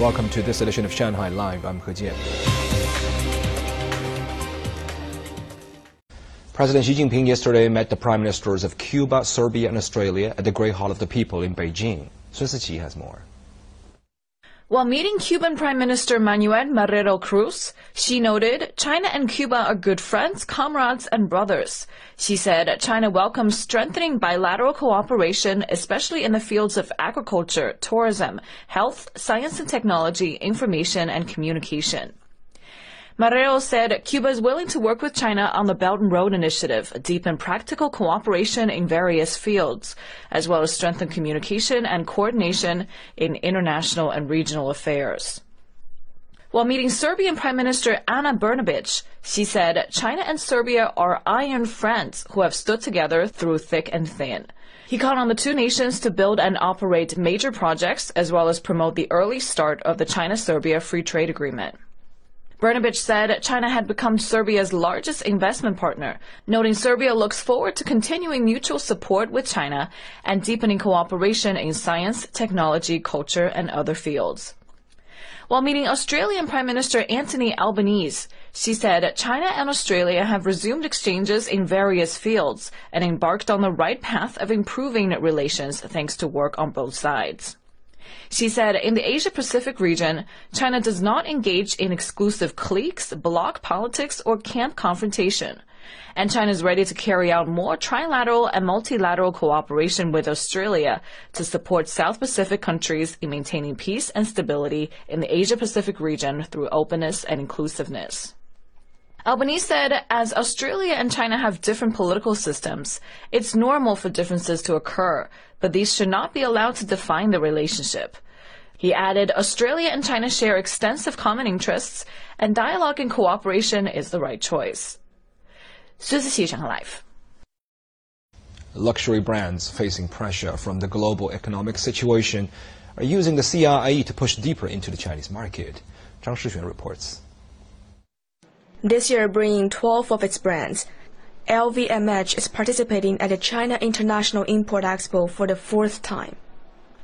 Welcome to this edition of Shanghai Live. I'm He Jian. President Xi Jinping yesterday met the prime ministers of Cuba, Serbia, and Australia at the Great Hall of the People in Beijing. Sun Siqi has more. While meeting Cuban Prime Minister Manuel Marrero Cruz, Xi noted China and Cuba are good friends, comrades, and brothers. Xi said China welcomes strengthening bilateral cooperation, especially in the fields of agriculture, tourism, health, science and technology, information, and communication. Marrero said Cuba is willing to work with China on the Belt and Road Initiative, deepen practical cooperation in various fields, as well as strengthen communication and coordination in international and regional affairs. While meeting Serbian Prime Minister Ana Brnabic, Xi said China and Serbia are iron friends who have stood together through thick and thin. He called on the two nations to build and operate major projects as well as promote the early start of the China-Serbia Free Trade Agreement. Brnabic said China had become Serbia's largest investment partner, noting Serbia looks forward to continuing mutual support with China and deepening cooperation in science, technology, culture, and other fields. While meeting Australian Prime Minister Anthony Albanese, Xi said China and Australia have resumed exchanges in various fields and embarked on the right path of improving relations thanks to work on both sides. Xi said in the Asia Pacific region, China does not engage in exclusive cliques, bloc politics, or camp confrontation. And China is ready to carry out more trilateral and multilateral cooperation with Australia to support South Pacific countries in maintaining peace and stability in the Asia Pacific region through openness and inclusiveness. Albanese said, as Australia and China have different political systems, it's normal for differences to occur, but these should not be allowed to define the relationship. He added, Australia and China share extensive common interests, and dialogue and cooperation is the right choice. Life. Luxury brands facing pressure from the global economic situation are using the CIIE to push deeper into the Chinese market. Zhang Shixuan reports. This year bringing 12 of its brands, LVMH is participating at the China International Import Expo for the fourth time.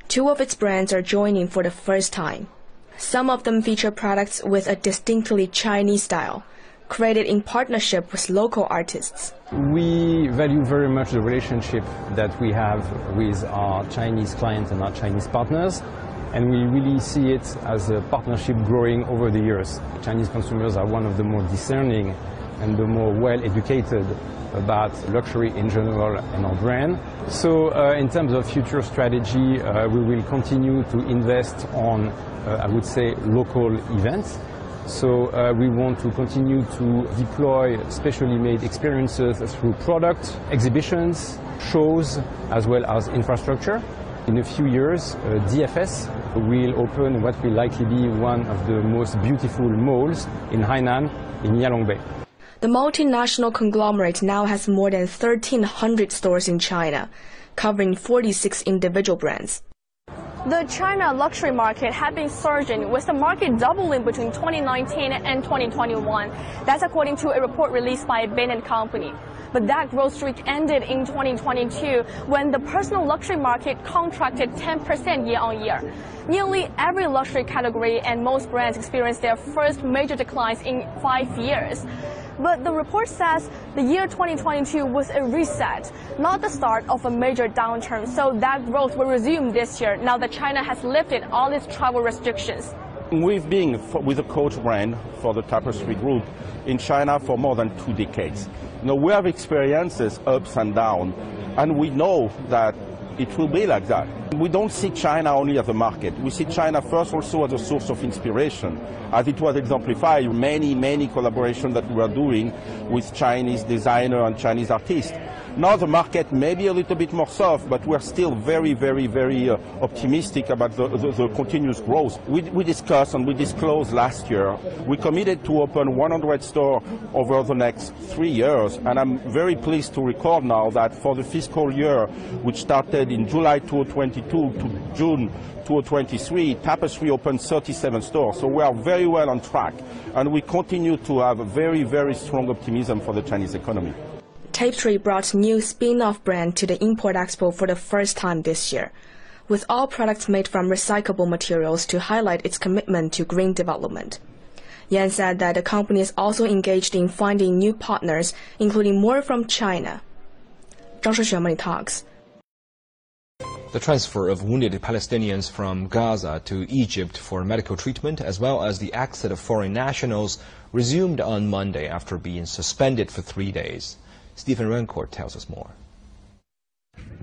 Two of its brands are joining for the first time. Some of them feature products with a distinctly Chinese style, created in partnership with local artists. We value very much the relationship that we have with our Chinese clients and our Chinese partners and we really see it as a partnership growing over the years. Chinese consumers are one of the more discerning and the more well educated about luxury in general and our brand. So uh, in terms of future strategy, uh, we will continue to invest on, uh, I would say, local events. So uh, we want to continue to deploy specially made experiences through product, exhibitions, shows, as well as infrastructure. In a few years, uh, DFS will open what will likely be one of the most beautiful malls in Hainan, in Yalong Bay. The multinational conglomerate now has more than 1,300 stores in China, covering 46 individual brands. The China luxury market had been surging, with the market doubling between 2019 and 2021. That's according to a report released by Bain & Company. But that growth streak ended in 2022 when the personal luxury market contracted 10% year on year. Nearly every luxury category and most brands experienced their first major declines in five years. But the report says the year 2022 was a reset, not the start of a major downturn. So that growth will resume this year now that China has lifted all its travel restrictions. We've been with the Coach brand for the Tapestry Group in China for more than two decades. You know, we have experiences ups and downs, and we know that it will be like that. We don't see China only as a market. We see China first also as a source of inspiration, as it was exemplified many, many collaborations that we are doing with Chinese designers and Chinese artists. Now the market may be a little bit more soft, but we're still very, very, very uh, optimistic about the, the, the, continuous growth. We, we discussed and we disclosed last year, we committed to open 100 stores over the next three years, and I'm very pleased to record now that for the fiscal year, which started in July 2022 to June 2023, Tapestry opened 37 stores. So we are very well on track, and we continue to have a very, very strong optimism for the Chinese economy. Tapestry brought new spin-off brand to the Import Expo for the first time this year. with all products made from recyclable materials to highlight its commitment to green development. Yan said that the company is also engaged in finding new partners, including more from China. Zhang Shixuan Talks. The transfer of wounded Palestinians from Gaza to Egypt for medical treatment, as well as the exit of foreign nationals, resumed on Monday after being suspended for three days. Stephen Rancourt tells us more.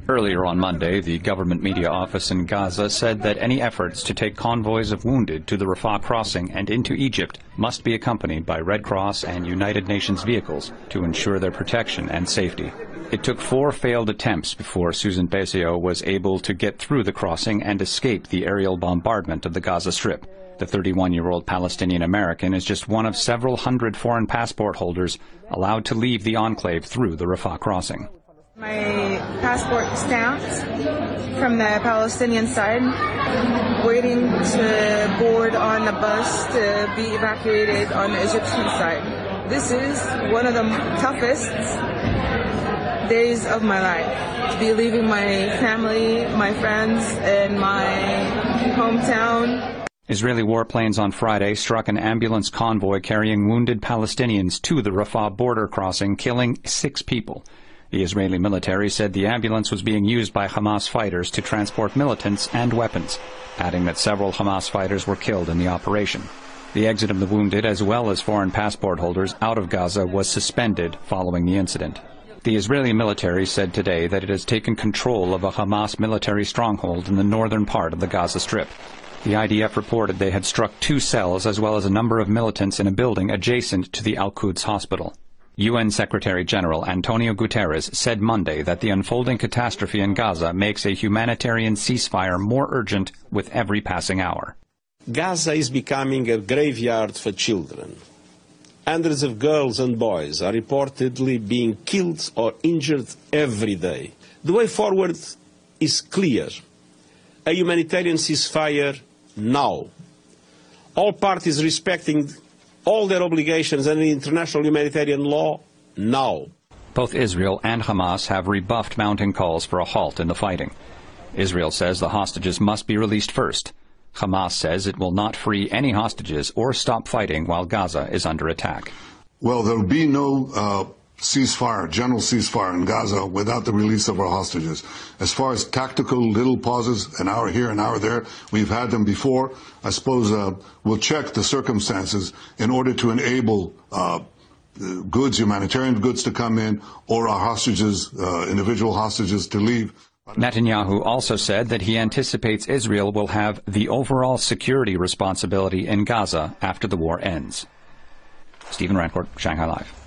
Earlier on Monday, the government media office in Gaza said that any efforts to take convoys of wounded to the Rafah crossing and into Egypt must be accompanied by Red Cross and United Nations vehicles to ensure their protection and safety. It took four failed attempts before Susan Bessio was able to get through the crossing and escape the aerial bombardment of the Gaza Strip. The 31-year-old Palestinian American is just one of several hundred foreign passport holders allowed to leave the enclave through the Rafah crossing. My passport stamped from the Palestinian side, waiting to board on the bus to be evacuated on the Egyptian side. This is one of the toughest days of my life. To be leaving my family, my friends, and my hometown. Israeli warplanes on Friday struck an ambulance convoy carrying wounded Palestinians to the Rafah border crossing, killing six people. The Israeli military said the ambulance was being used by Hamas fighters to transport militants and weapons, adding that several Hamas fighters were killed in the operation. The exit of the wounded, as well as foreign passport holders out of Gaza, was suspended following the incident. The Israeli military said today that it has taken control of a Hamas military stronghold in the northern part of the Gaza Strip. The IDF reported they had struck two cells as well as a number of militants in a building adjacent to the Al Quds hospital. UN Secretary General Antonio Guterres said Monday that the unfolding catastrophe in Gaza makes a humanitarian ceasefire more urgent with every passing hour. Gaza is becoming a graveyard for children. Hundreds of girls and boys are reportedly being killed or injured every day. The way forward is clear. A humanitarian ceasefire now. All parties respecting all their obligations under international humanitarian law now. Both Israel and Hamas have rebuffed mounting calls for a halt in the fighting. Israel says the hostages must be released first. Hamas says it will not free any hostages or stop fighting while Gaza is under attack. Well, there will be no uh, ceasefire, general ceasefire in Gaza without the release of our hostages. As far as tactical little pauses, an hour here, an hour there, we've had them before. I suppose uh, we'll check the circumstances in order to enable uh, goods, humanitarian goods to come in, or our hostages, uh, individual hostages to leave. Netanyahu also said that he anticipates Israel will have the overall security responsibility in Gaza after the war ends. Stephen Rancourt, Shanghai Live.